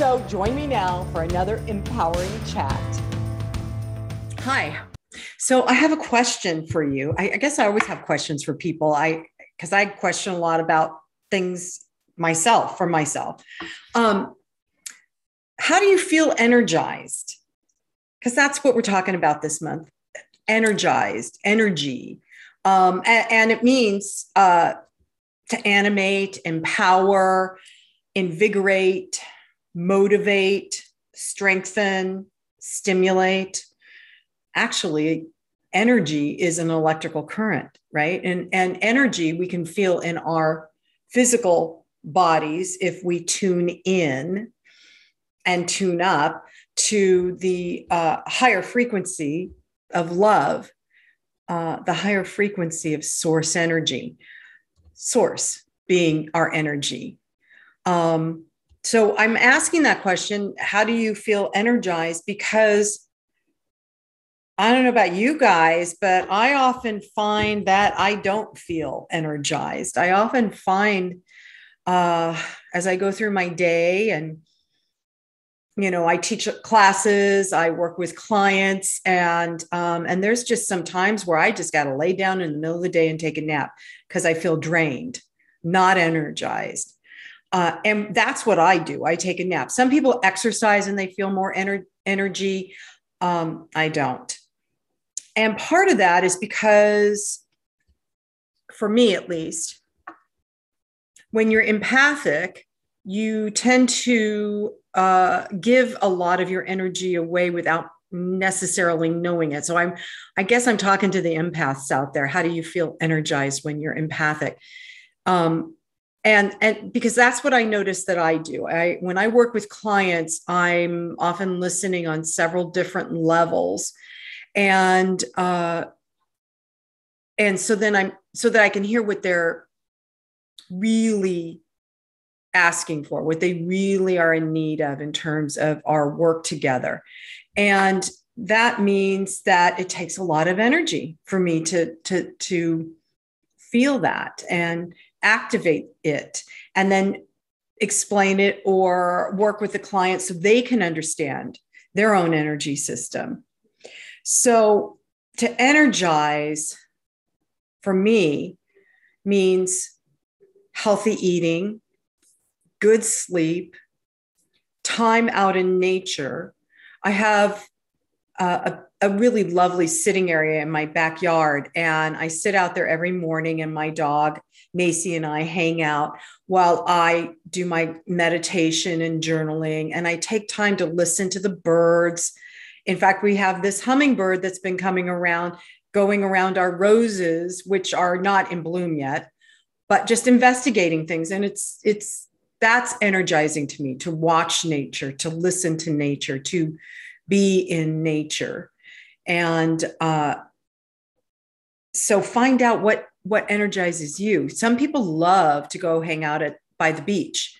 So join me now for another empowering chat. Hi. So I have a question for you. I, I guess I always have questions for people. I because I question a lot about things myself for myself. Um, how do you feel energized? Because that's what we're talking about this month. Energized, energy, um, and, and, it means uh, to animate, empower, invigorate, motivate, strengthen, stimulate. Actually, energy is an electrical current, right? And, and energy we can feel in our physical bodies if we tune in and tune up to the uh, higher frequency of love, uh, the higher frequency of source energy, source being our energy. Um, so I'm asking that question how do you feel energized? Because I don't know about you guys, but I often find that I don't feel energized. I often find uh, as I go through my day and you know i teach classes i work with clients and um, and there's just some times where i just got to lay down in the middle of the day and take a nap because i feel drained not energized uh, and that's what I do. I take a nap. Some people exercise and they feel more ener- energy. Um, I don't. And part of that is because, for me at least, when you're empathic, you tend to uh, give a lot of your energy away without necessarily knowing it. So I'm, I guess I'm talking to the empaths out there. How do you feel energized when you're empathic? Um, and and because that's what i notice that i do. I when i work with clients i'm often listening on several different levels. And uh and so then i'm so that i can hear what they're really asking for what they really are in need of in terms of our work together. And that means that it takes a lot of energy for me to to to feel that. And activate it and then explain it or work with the client so they can understand their own energy system. So, to energize for me means healthy eating, good sleep, time out in nature. I have a a really lovely sitting area in my backyard. And I sit out there every morning, and my dog, Macy, and I hang out while I do my meditation and journaling. And I take time to listen to the birds. In fact, we have this hummingbird that's been coming around, going around our roses, which are not in bloom yet, but just investigating things. And it's, it's, that's energizing to me to watch nature, to listen to nature, to be in nature. And uh, so find out what what energizes you. Some people love to go hang out at by the beach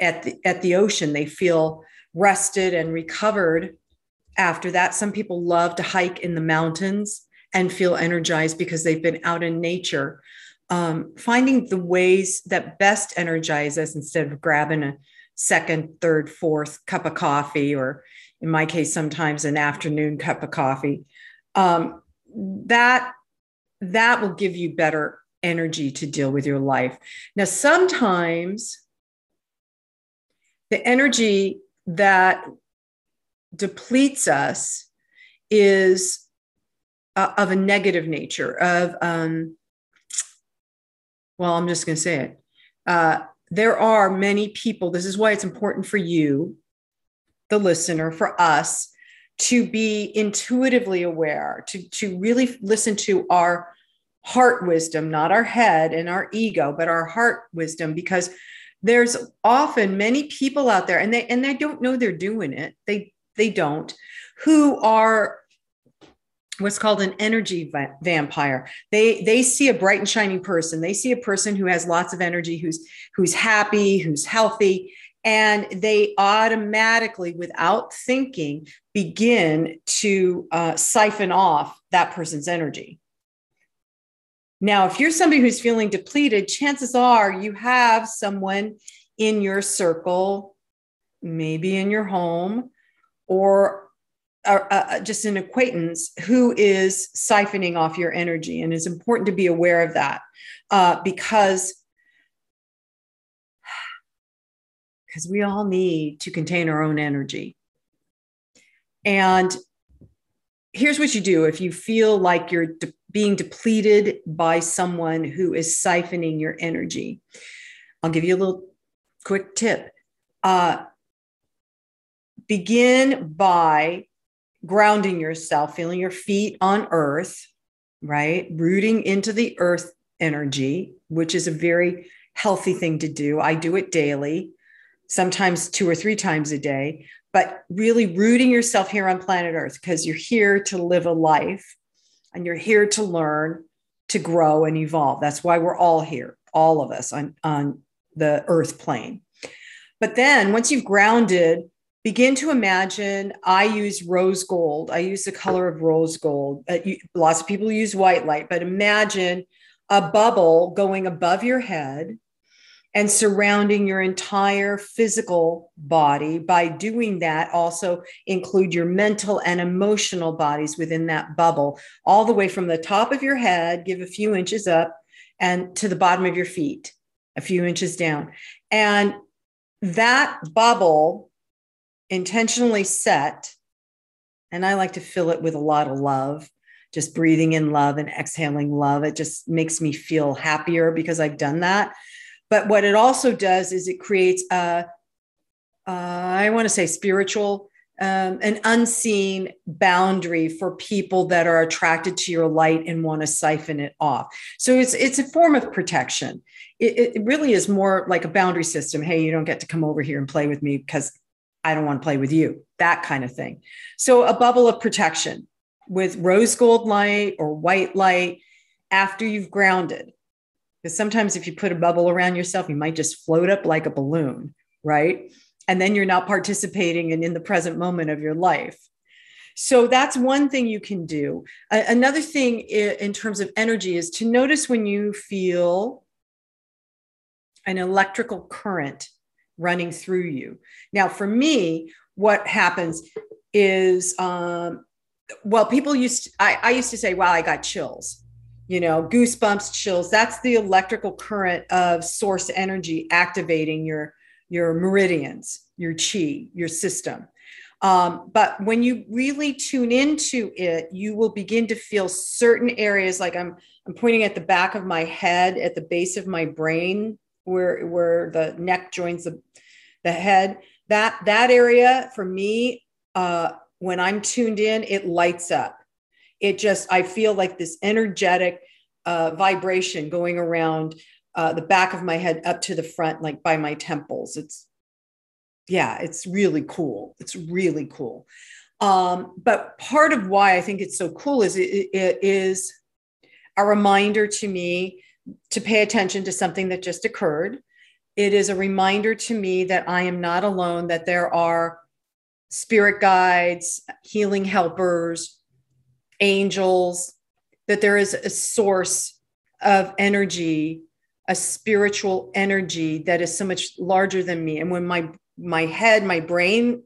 at the at the ocean. They feel rested and recovered after that. Some people love to hike in the mountains and feel energized because they've been out in nature. Um, finding the ways that best energize us instead of grabbing a second third fourth cup of coffee or in my case sometimes an afternoon cup of coffee um, that that will give you better energy to deal with your life. Now, sometimes the energy that depletes us is uh, of a negative nature of um, well i'm just going to say it uh, there are many people this is why it's important for you the listener for us to be intuitively aware, to, to really listen to our heart wisdom, not our head and our ego, but our heart wisdom, because there's often many people out there and they and they don't know they're doing it. They they don't, who are what's called an energy va- vampire they they see a bright and shining person they see a person who has lots of energy who's who's happy who's healthy and they automatically without thinking begin to uh, siphon off that person's energy now if you're somebody who's feeling depleted chances are you have someone in your circle maybe in your home or uh, uh, just an acquaintance who is siphoning off your energy. And it's important to be aware of that uh, because because we all need to contain our own energy. And here's what you do if you feel like you're de- being depleted by someone who is siphoning your energy. I'll give you a little quick tip. Uh, begin by grounding yourself, feeling your feet on earth, right? Rooting into the earth energy, which is a very healthy thing to do. I do it daily, sometimes two or three times a day, but really rooting yourself here on planet earth because you're here to live a life and you're here to learn, to grow and evolve. That's why we're all here, all of us on, on the earth plane. But then once you've grounded begin to imagine i use rose gold i use the color of rose gold uh, you, lots of people use white light but imagine a bubble going above your head and surrounding your entire physical body by doing that also include your mental and emotional bodies within that bubble all the way from the top of your head give a few inches up and to the bottom of your feet a few inches down and that bubble intentionally set, and I like to fill it with a lot of love, just breathing in love and exhaling love. It just makes me feel happier because I've done that. But what it also does is it creates a, uh, want to say spiritual, um, an unseen boundary for people that are attracted to your light and want to siphon it off. So it's it's a form of protection. It, it really is more like a boundary system. Hey, you don't get to come over here and play with me because I don't want to play with you, that kind of thing. So, a bubble of protection with rose gold light or white light after you've grounded. Because sometimes if you put a bubble around yourself, you might just float up like a balloon, right? And then you're not participating in, in the present moment of your life. So that's one thing you can do. another thing in terms of energy is to notice when you feel an electrical current running through you. Now, for me, what happens is, um, well, people used, to, I, I used to say, wow, I got chills, you know, goosebumps, chills. That's the electrical current of source energy activating your, your meridians, your chi, your system. Um, but when you really tune into it, you will begin to feel certain areas like I'm, I'm pointing at the back of my head, at the base of my brain, where where the neck joins the the head that that area for me uh when i'm tuned in it lights up it just i feel like this energetic uh vibration going around uh the back of my head up to the front like by my temples. It's yeah it's really cool. It's really cool. Um but part of why i think it's so cool is it, it is a reminder to me to pay attention to something that just occurred. It is a reminder to me that I am not alone, that there are spirit guides, healing helpers, angels, that there is a source of energy, a spiritual energy that is so much larger than me. And when my my head, my brain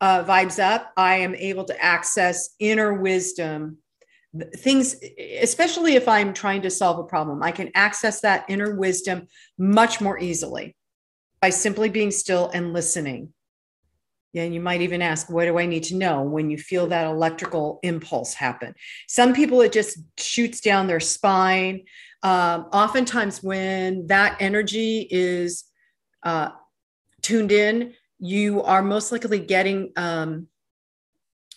uh, vibes up, I am able to access inner wisdom things especially if i'm trying to solve a problem i can access that inner wisdom much more easily by simply being still and listening and you might even ask, what do I need to know when you feel that electrical impulse happen? Some people, it just shoots down their spine. Um, oftentimes, when that energy is uh, tuned in, you are most likely getting um,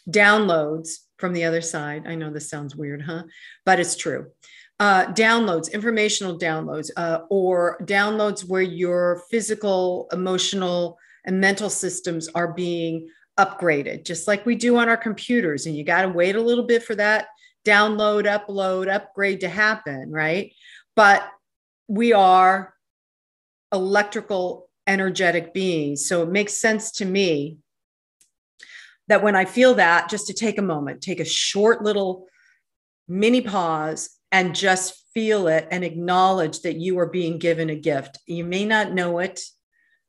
downloads from the other side. I know this sounds weird, huh? But it's true. Uh, downloads, informational downloads, uh, or downloads where your physical, emotional, and mental systems are being upgraded, just like we do on our computers. And you got to wait a little bit for that download, upload, upgrade to happen, right? But we are electrical, energetic beings. So it makes sense to me that when I feel that, just to take a moment, take a short little mini pause and just feel it and acknowledge that you are being given a gift. You may not know it,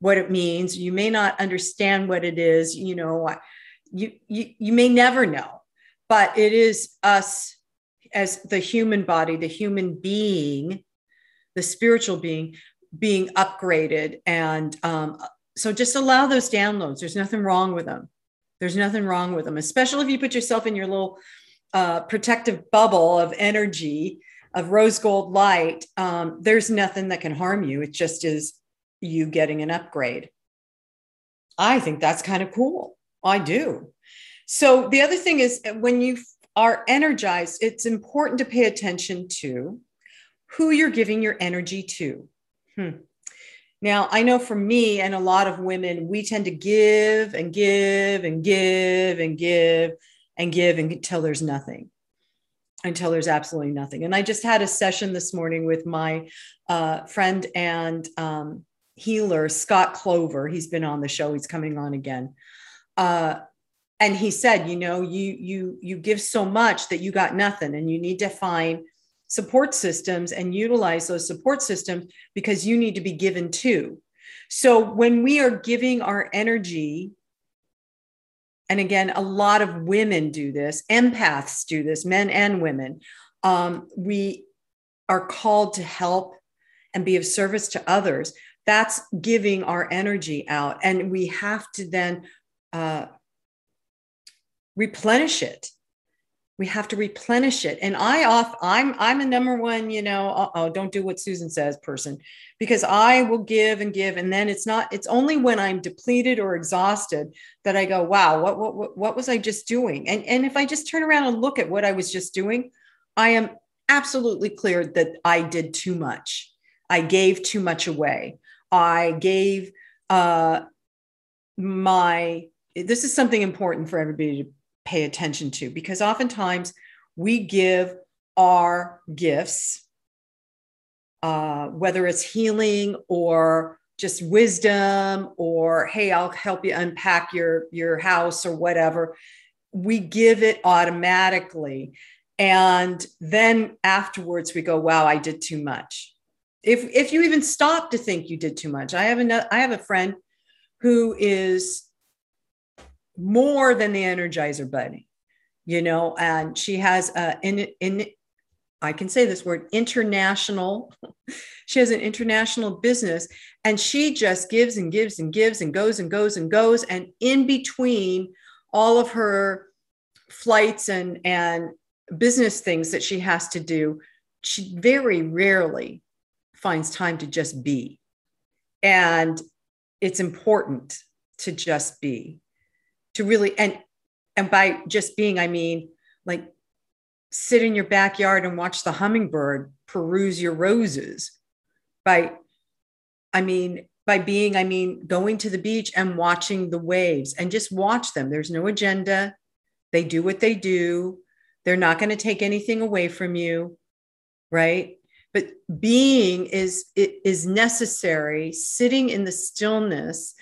what it means. You may not understand what it is. You know, you, you, you may never know, but it is us as the human body, the human being, the spiritual being, being upgraded. And um, so just allow those downloads. There's nothing wrong with them. There's nothing wrong with them, especially if you put yourself in your little uh, protective bubble of energy, of rose gold light. Um, there's nothing that can harm you. It just is you getting an upgrade. I think that's kind of cool. I do. So the other thing is when you are energized, it's important to pay attention to who you're giving your energy to. Hmm. Now, I know for me and a lot of women, we tend to give and give and give and give and give until there's nothing, until there's absolutely nothing. And I just had a session this morning with my uh, friend and um, healer, Scott Clover. He's been on the show, he's coming on again. Uh, and he said, you know, you you you give so much that you got nothing, and you need to find support systems and utilize those support systems because you need to be given too. So when we are giving our energy, and again, a lot of women do this, empaths do this, men and women. Um, we are called to help and be of service to others. That's giving our energy out. And we have to then uh, replenish it. We have to replenish it. And i off i'm i'm a number one you know oh don't do what susan says person. Because i will give and give and then it's not it's only when i'm depleted or exhausted that i go wow what what what was i just doing? And and if i just turn around and look at what i was just doing i am absolutely clear that i did too much. I gave too much away i gave uh my this is something important for everybody to pay attention to because oftentimes we give our gifts, uh, whether it's healing or just wisdom or hey i'll help you unpack your your house or whatever we give it automatically. And then afterwards we go wow i did too much if if you even stop to think you did too much i have a i have a friend who is more than the Energizer Bunny, you know, and she has a in in I can say this word international. she has an international business and she just gives and gives and gives and goes and goes and goes. And in between all of her flights and, and business things that she has to do, she very rarely finds time to just be. And it's important to just be to really and and by just being i mean like sit in your backyard and watch the hummingbird peruse your roses. By i mean by being i mean going to the beach and watching the waves and just watch them. There's no agenda. They do what they do. They're not going to take anything away from you right but being is is necessary sitting in the stillness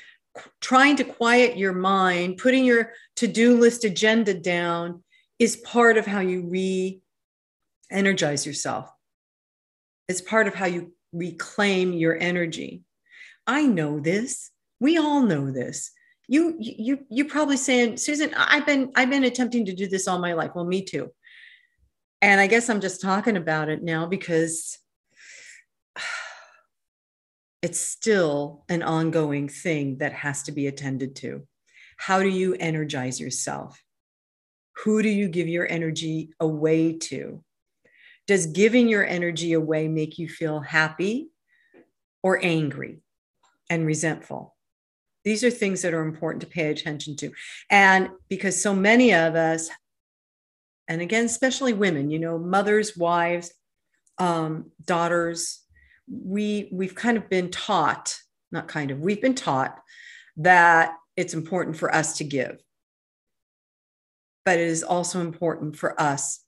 trying to quiet your mind, putting your to do list agenda down is part of how you re energize yourself. It's part of how you reclaim your energy. I know this. We all know this. You you you probably saying, Susan, I've been I've been attempting to do this all my life. Well, me too. And I guess I'm just talking about it now because it's still an ongoing thing that has to be attended to. How do you energize yourself? Who do you give your energy away to? Does giving your energy away make you feel happy or angry and resentful? These are things that are important to pay attention to. And because so many of us, and again, especially women, you know, mothers, wives, um, daughters, we we've kind of been taught not kind of we've been taught that it's important for us to give. But it is also important for us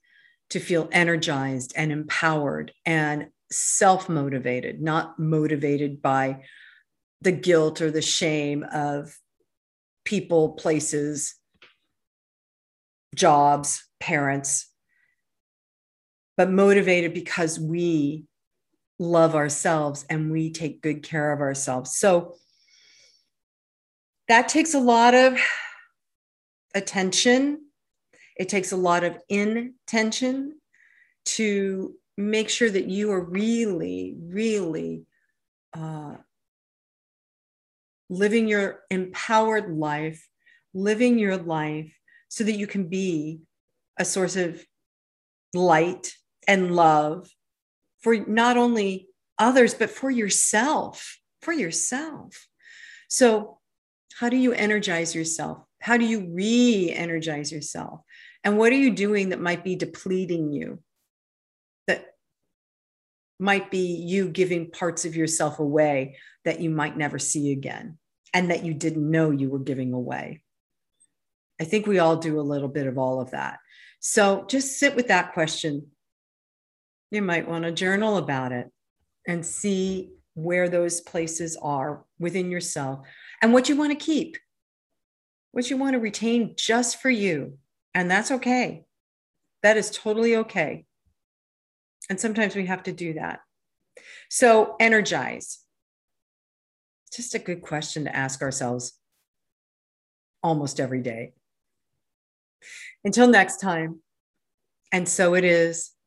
to feel energized and empowered and self motivated, not motivated by the guilt or the shame of people, places, jobs, parents, but motivated because we love ourselves and we take good care of ourselves. So that takes a lot of attention. It takes a lot of intention to make sure that you are really, really uh, living your empowered life, living your life so that you can be a source of light and love for not only others, but for yourself, for yourself. So, how do you energize yourself? How do you re energize yourself? And what are you doing that might be depleting you? That might be you giving parts of yourself away that you might never see again and that you didn't know you were giving away. I think we all do a little bit of all of that. So just sit with that question. You might want to journal about it and see where those places are within yourself and what you want to keep, what you want to retain just for you. And that's okay. That is totally okay. And sometimes we have to do that. So, energize. Just a good question to ask ourselves almost every day. Until next time. And so it is.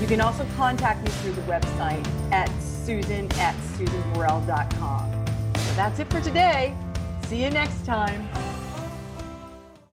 You can also contact me through the website at susan at susanburrell.com. So that's it for today. See you next time.